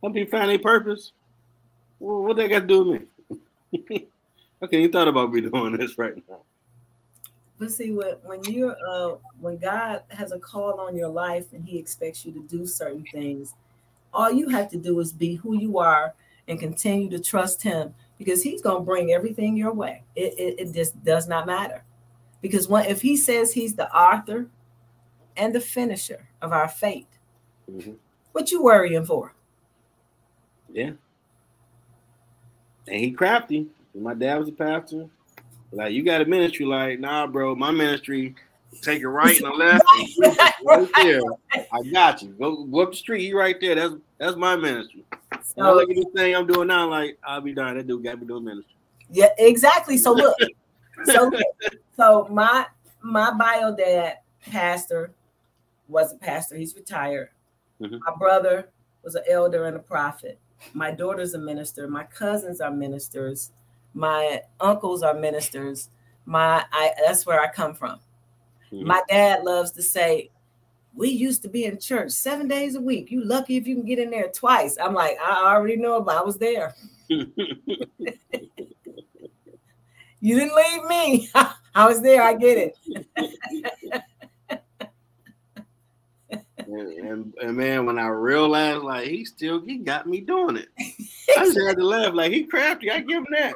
Some people find their purpose. Well, what they got to do with me? okay, you thought about me doing this right now. But see, when when you're uh, when God has a call on your life and He expects you to do certain things, all you have to do is be who you are and continue to trust Him because He's going to bring everything your way. It, it, it just does not matter because when, if He says He's the author and the finisher of our fate, Mm-hmm. what you worrying for? Yeah. And he crafty. My dad was a pastor. Like, you got a ministry, like, nah, bro, my ministry, take it right and left. and right there. I got you. Go, go up the street, he right there. That's that's my ministry. And I So, look at this thing I'm doing now, like, I'll be done. That dude got me doing ministry. yeah, exactly. So look, so so my my bio dad pastor was a pastor. He's retired. Mhm. My brother was an elder and a prophet. My daughter's a minister. My cousins are ministers. My uncles are ministers. My I that's where I come from. Mhm. My dad loves to say, "We used to be in church seven days a week. You lucky if you can get in there twice." I'm like, I already know, but I was there. You didn't leave me. I was there. I get it. and, and, and man, when I realized like he still he got me doing it. I just had to laugh. Like he crafty. I give him that.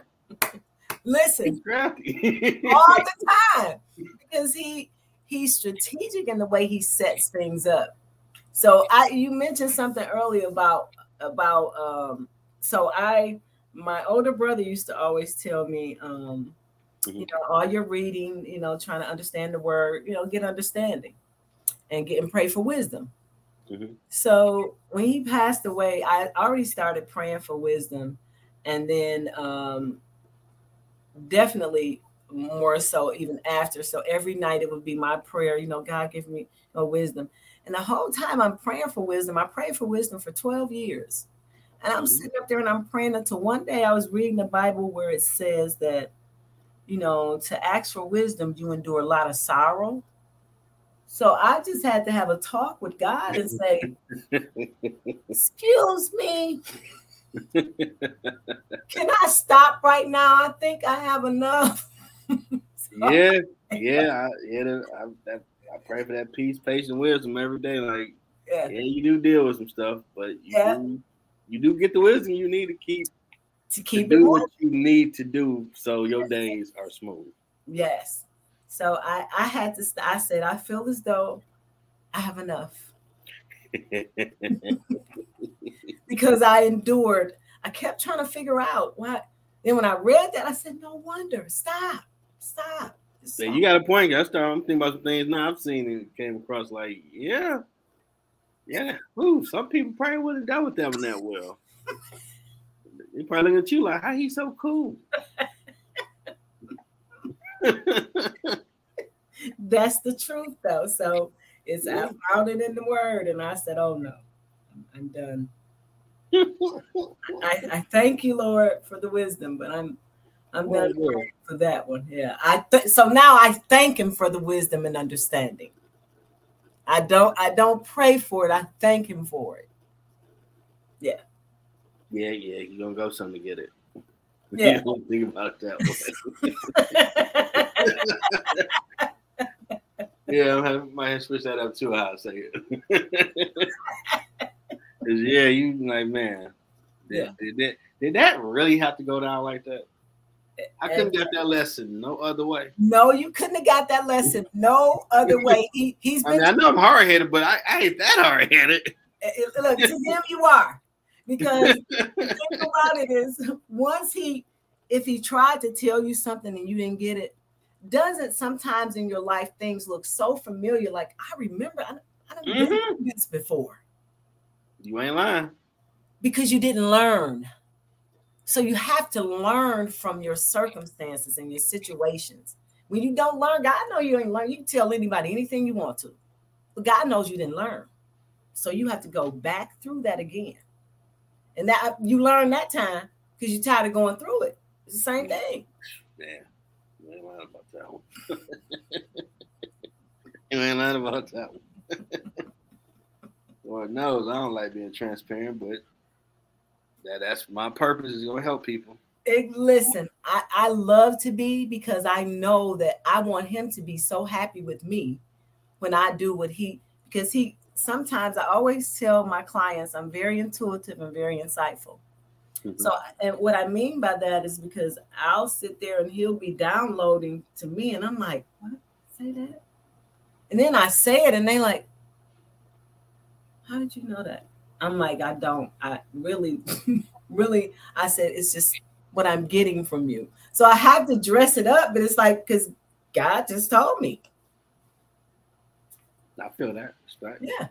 Listen, He's crafty. all the time because he he's strategic in the way he sets things up. So I you mentioned something earlier about about um so I my older brother used to always tell me um you know all your reading, you know, trying to understand the word, you know, get understanding and get and pray for wisdom. Mhm. So when he passed away, I already started praying for wisdom and then um definitely more so even after. So every night it would be my prayer, you know, God give me you wisdom. And the whole time I'm praying for wisdom, I prayed for wisdom for 12 years. And I'm Mhm. sitting up there and I'm praying until one day I was reading the Bible where it says that, you know, to ask for wisdom, you endure a lot of sorrow. So I just had to have a talk with God and say, Excuse me, can I stop right now? I think I have enough. yeah, yeah, I, yeah. I, I pray for that peace, patience, and wisdom every day. Like, Yeah. yeah, you do deal with some stuff, but you Yeah. do, you do get the wisdom you need to keep To to keep it do what you need to do so your days are smooth. Yes. So I I had to I said I feel as though I have enough because I endured. I kept trying to figure out why. Then when I read that, I said, "No wonder. Stop. Stop." Stop. you got a point. I start. I'm thinking about some things now I've seen and came across. Like, yeah, yeah. Ooh, some people probably wouldn't have dealt with that one that well. They probably looking at you like, how he so cool? That's the truth, though. So it's I found it in the word, and I said, "Oh no, I'm done." I, I thank you, Lord, for the wisdom, but I'm I'm oh, Well, done for that one. Yeah, I th- so now I thank Him for the wisdom and understanding. I don't I don't pray for it. I thank Him for it. Yeah. Yeah, yeah. You're gonna go something to get it. Yeah. You don't think about that way. yeah, I'm having, might have switch that up too. I'll say it. yeah, you like man. Did, yeah. did, that, did that really have to go down like that? I couldn't get that lesson no other way. No, you couldn't have got that lesson no other way. He, he's been. I, mean, I know I'm hard headed, but I, I ain't that hard headed. Eh, eh, look, to him, you are. Because the thing about it is, once he, if he tried to tell you something and you didn't get it, doesn't sometimes in your life things look so familiar? Like, I remember, I, I don't mm-hmm. this before. You ain't lying. Because you didn't learn. So you have to learn from your circumstances and your situations. When you don't learn, God know you ain't learn. You can tell anybody anything you want to, but God knows you didn't learn. So you have to go back through that again. And that you learn that time because you're tired of going through it. It's the same thing. Yeah. You ain't lying about that one. you ain't lying about that one. Lord knows I don't like being transparent, but that that's my purpose is going to help people. It, listen, I, I love to be because I know that I want him to be so happy with me when I do what he because he sometimes I always tell my clients I'm very intuitive and very insightful. Mm-hmm. So and what I mean by that is because I'll sit there and he'll be downloading to me and I'm like, what? Say that? And then I say it and they like, how did you know that? I'm like, I don't. I really, really, I said, it's just what I'm getting from you. So I have to dress it up, but it's like, because God just told me. I feel that. Respect. Yeah.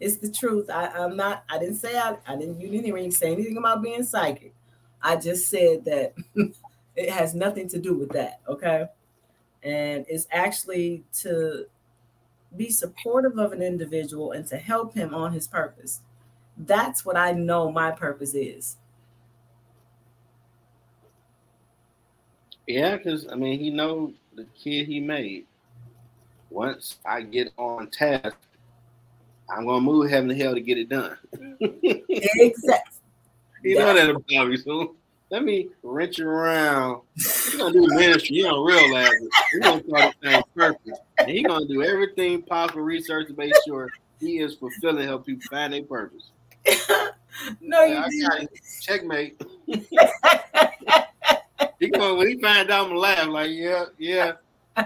It's the truth. I, I'm not, I didn't say I, I didn't, you didn't even say anything about being psychic. I just said that it has nothing to do with that. Okay. And it's actually to be supportive of an individual and to help him on his purpose. That's what I know my purpose is. Yeah, because I mean, he know the kid he made. Once I get on task, I'm gonna move heaven to hell to get it done. exactly. You know that about me, so let me wrench around. He's gonna do ministry. You don't realize it. He's gonna start the same purpose, and he's gonna do everything possible research to make sure he is fulfilling help people find their purpose. no, yeah, you didn't. Checkmate. he going when he find out, I'm gonna laugh like, yeah, yeah,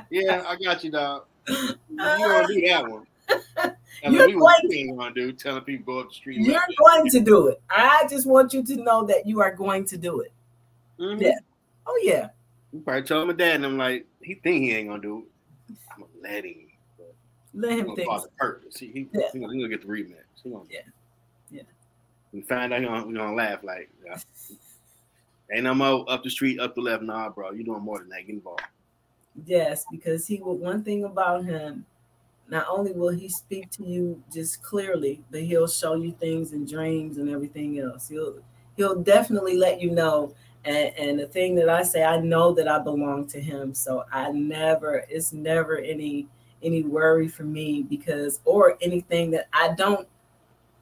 yeah. I got you, dog. You gonna do that one? You're going to, gonna do telling people up the street. You're going to do it. I just want you to know that you are going to do it. Mm-hmm. Yeah. Oh yeah. You probably told my dad, and I'm like, he think he ain't gonna do it. I'm gonna let him. Let him think. Purpose. He, he, yeah. he, gonna, he gonna get the rematch. He gonna, yeah. Yeah. We find out we're gonna, we gonna laugh like, yeah. ain't no more up the street, up the left. Nah, bro, you doing more than that. Get involved. Yes, because he will. One thing about him, not only will he speak to you just clearly, but he'll show you things in dreams and everything else. He'll he'll definitely let you know. And, and the thing that I say, I know that I belong to him, so I never. It's never any any worry for me because or anything that I don't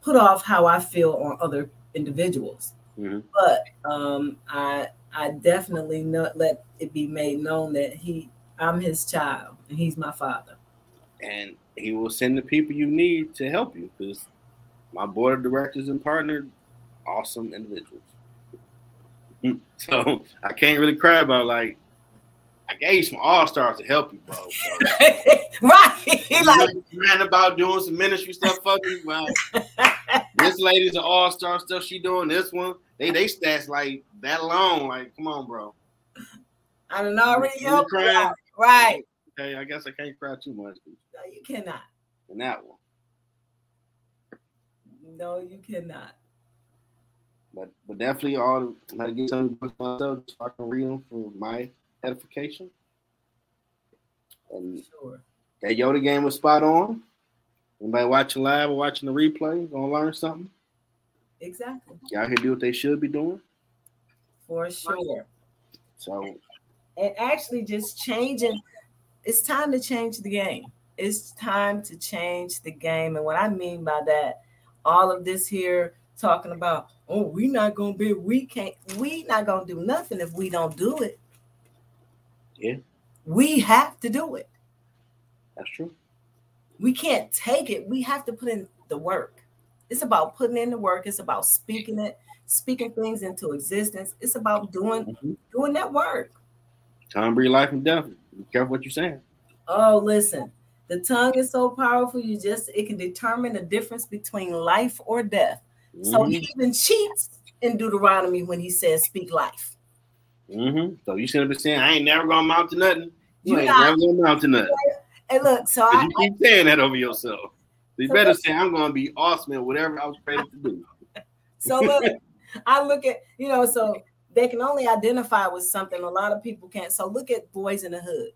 put off how I feel on other individuals. Mm-hmm. But um, I I definitely not let it be made known that he I'm his child and he's my father. And he will send the people you need to help you because my board of directors and partner, awesome individuals. Mm. So I can't really cry about like I gave you some all stars to help you, bro. right. He like man about doing some ministry stuff for you. Well, this lady's an all star stuff she doing. This one, they they stats like that long. Like, come on, bro. I don't already help you Right. Okay, I guess I can't cry too much. No, you cannot. In that one. No, you cannot. But but definitely all I get some books myself so I can read them for my edification. And sure. that Yoda game was spot on. Anybody watching live or watching the replay gonna learn something? Exactly. Y'all here do what they should be doing. For sure. So and actually just changing it's time to change the game. It's time to change the game. And what I mean by that, all of this here talking about, oh, we not gonna be, we can't, we not gonna do nothing if we don't do it. Yeah. We have to do it. That's true. We can't take it. We have to put in the work. It's about putting in the work. It's about speaking it, speaking things into existence. It's about doing mm-hmm. doing that work. Time breathe life and death. Be careful what you're saying. Oh, listen. The tongue is so powerful. You just it can determine the difference between life or death. Mm-hmm. So he even cheats in Deuteronomy when he says, "Speak life." Mm-hmm. So you should have been saying, "I ain't never gonna mount to nothing." You, you ain't not, never gonna mount to nothing. And look, so I, you keep saying that over yourself. So you so better say, "I'm gonna be awesome at whatever I was ready to do." So look, I look at you know, so they can only identify with something. A lot of people can't. So look at Boyz n the Hood.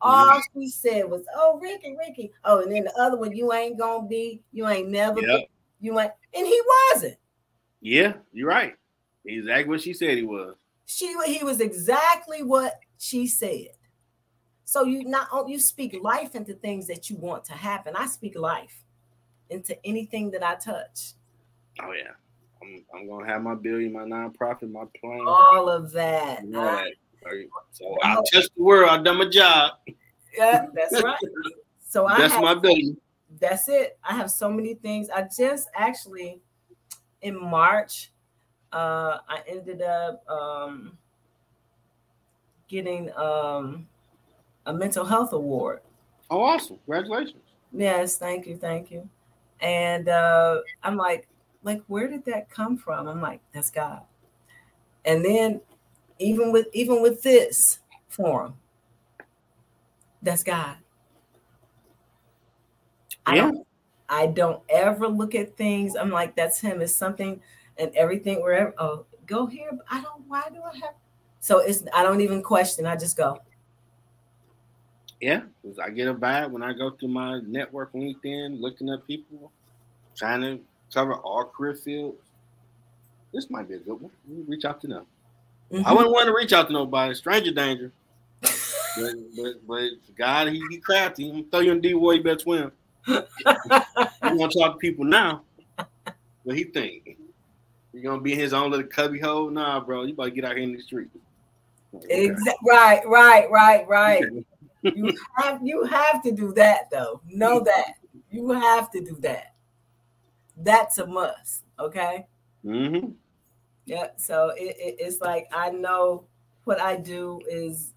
All she said was, "Oh, Ricky, Ricky." Oh, and then the other one, "You ain't gonna be. You ain't never. Yep. Be, you ain't." And he wasn't. Yeah, you're right. Exactly what she said he was. She he was exactly what she said. So you not you speak life into things that you want to happen. I speak life into anything that I touch. Oh yeah. I'm, I'm gonna have my billion, my nonprofit, my plan. All of that. You know so I'll test the world. I've done my job. Yeah, that's right. So I that's have, my billion. That's it. I have so many things. I just actually in March, uh, I ended up um, getting um, a mental health award. Oh, awesome! Congratulations. Yes, thank you, thank you. And uh, I'm like, like, where did that come from? I'm like, that's God. And then even with even with this forum, that's God. I don't I don't ever look at things. I'm like, that's him. It's something and everything wherever. Oh, go here. I don't. Why do I have? So it's. I don't even question. I just go. Yeah, I get a vibe when I go through my network LinkedIn, looking at people, trying to cover all career fields. This might be a good one. Reach out to them. Mm-hmm. I wouldn't want to reach out to nobody. Stranger danger. but, but, but God, he, he crafty. I'm gonna throw you in D War, you better swim. you want to talk to people now. What he think? You gonna be in his own little cubby hole? Nah, bro. You about to get out here in the street. Okay. Exactly. Right, right, right, right. you have you have to do that though. Know that you have to do that. That's a must. Okay. Mm-hmm. Yeah. So it, it, it's like I know what I do is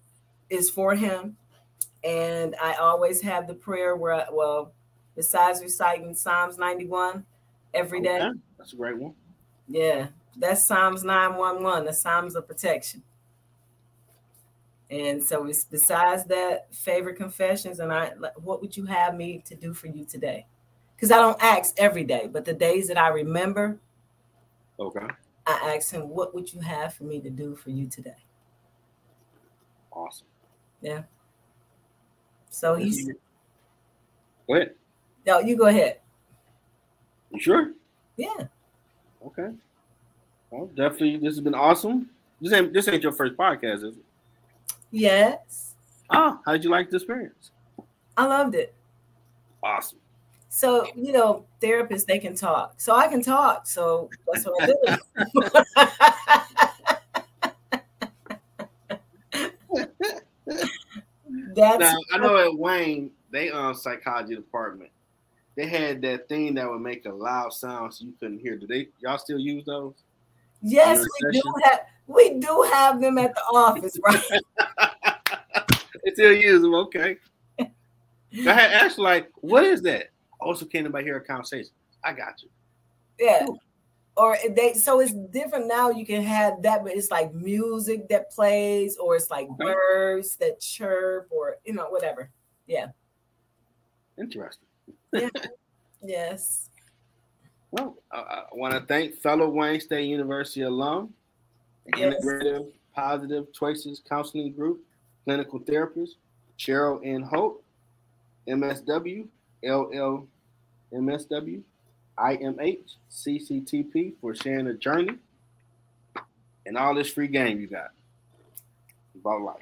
is for him, and I always have the prayer where I, well besides reciting Psalms 91 every day. Okay. That's a great one. Yeah, that's Psalms 911, the Psalms of protection. And so it's besides that, favorite confessions, and I what would you have me to do for you today? Because I don't ask every day, but the days that I remember, okay. I ask him, what would you have for me to do for you today? Awesome. Yeah. So he's go ahead. No, you go ahead. You sure? Yeah. Okay. Well, definitely, this has been awesome. This ain't this ain't your first podcast, is it? Yes. Ah, oh, how did you like the experience? I loved it. Awesome. So you know, therapists they can talk, so I can talk. So that's what I do. that's now, I know at Wayne they um psychology department they had that thing that would make a loud sound so you couldn't hear. Do they y'all still use those? Yes, we do have we do have them at the office, right? they still use them, okay. I had asked like, what is that? Also, can't anybody hear a conversation? I got you. Yeah. Or they so it's different now. You can have that, but it's like music that plays, or it's like okay. birds that chirp, or you know, whatever. Yeah. Interesting yeah. Yes. Well, I, I want to thank fellow Wayne State University alum, yes. Integrative Positive Choices Counseling Group, clinical therapist Cheryl N. Holt, MSW, LL MSW, IMH, CCTP for sharing the journey and all this free game you got about life.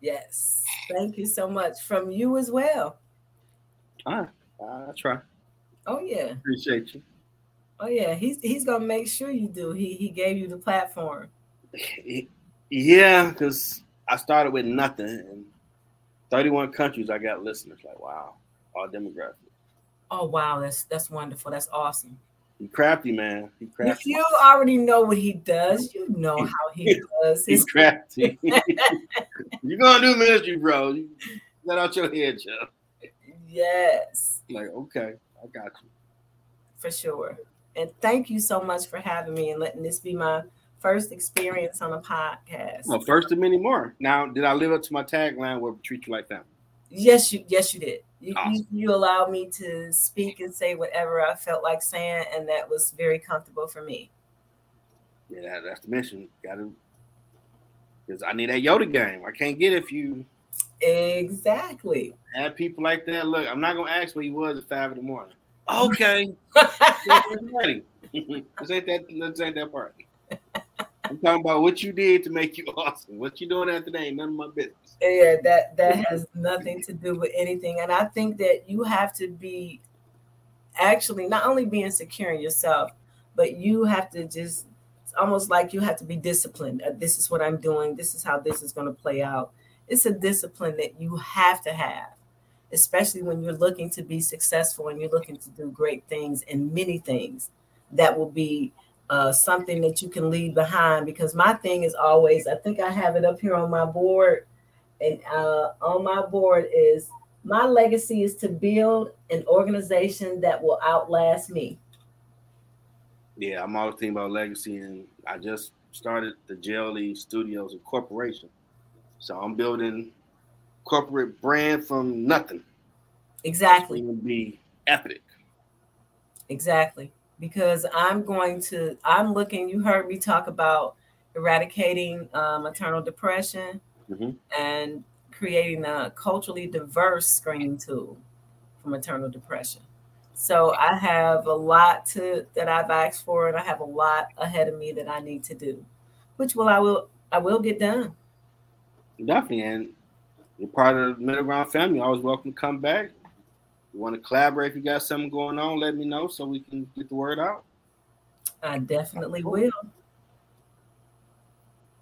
Yes. Thank you so much from you as well. All right. I try. Oh yeah. Appreciate you. Oh yeah, he's he's gonna make sure you do. He he gave you the platform. Yeah, because I started with nothing, and 31 countries I got listeners. Like wow, all demographics. Oh wow, that's that's wonderful. That's awesome. He crafty, man. He crafty. If you already know what he does, you know how he does. He's crafty. You're gonna do ministry, bro. You let out your head, Joe. Yes. Like, okay, I got you. For sure. And thank you so much for having me and letting this be my first experience on a podcast. Well, first of many more. Now, did I live up to my tagline where treat you like family? Yes, you yes you did. You, awesome. you, you allowed me to speak and say whatever I felt like saying, and that was very comfortable for me. Yeah, that, that's the mission. Got to, because I need that Yoda game. I can't get it if you exactly have people like that. Look, I'm not gonna ask where he was at five in the morning. Okay, this ain't that. This ain't that party. I'm talking about what you did to make you awesome. What you doing after that ain't none of my business. Yeah, that that has nothing to do with anything. And I think that you have to be actually not only being secure in yourself, but you have to just it's almost like you have to be disciplined. Uh, this is what I'm doing. This is how this is going to play out. It's a discipline that you have to have, especially when you're looking to be successful and you're looking to do great things and many things that will be uh, something that you can leave behind. Because my thing is always, I think I have it up here on my board, and uh, on my board is my legacy is to build an organization that will outlast me. Yeah, I'm always thinking about legacy, and I just started the JLE Studios Corporation, So I'm building corporate brand from nothing. Exactly. To be epic. Exactly because I'm going to, I'm looking, you heard me talk about eradicating uh, maternal depression mm-hmm. and creating a culturally diverse screening tool for maternal depression. So I have a lot to that I've asked for, and I have a lot ahead of me that I need to do, which will I will I will get done. Definitely, and you're part of the middle ground family. Always welcome to come back you want to collaborate, if you got something going on, let me know so we can get the word out. I definitely will.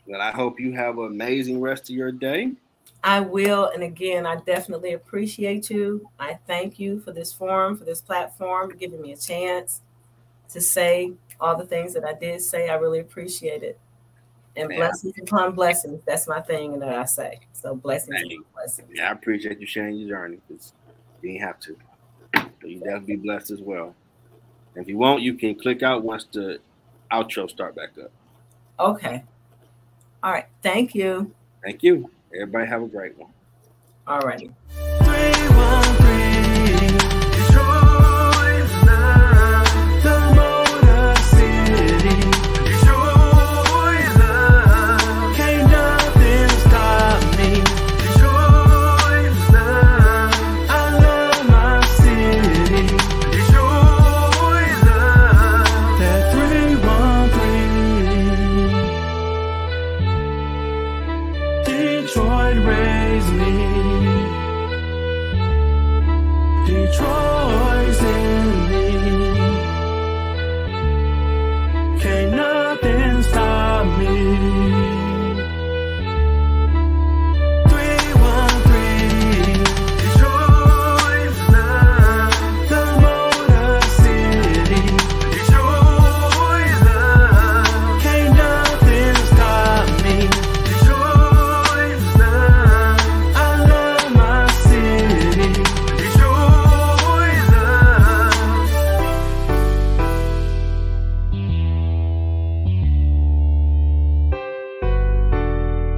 Well, I hope you have an amazing rest of your day. I will. And again, I definitely appreciate you. I thank you for this forum, for this platform, giving me a chance to say all the things that I did say. I really appreciate it. And Man. blessings upon blessings. That's my thing that I say. So blessings upon blessings. Yeah, I appreciate you sharing your journey. You ain't have to. But you definitely be blessed as well. And if you won't, you can click out once the outro start back up. Okay. All right. Thank you. Thank you. Everybody have a great one. All righty.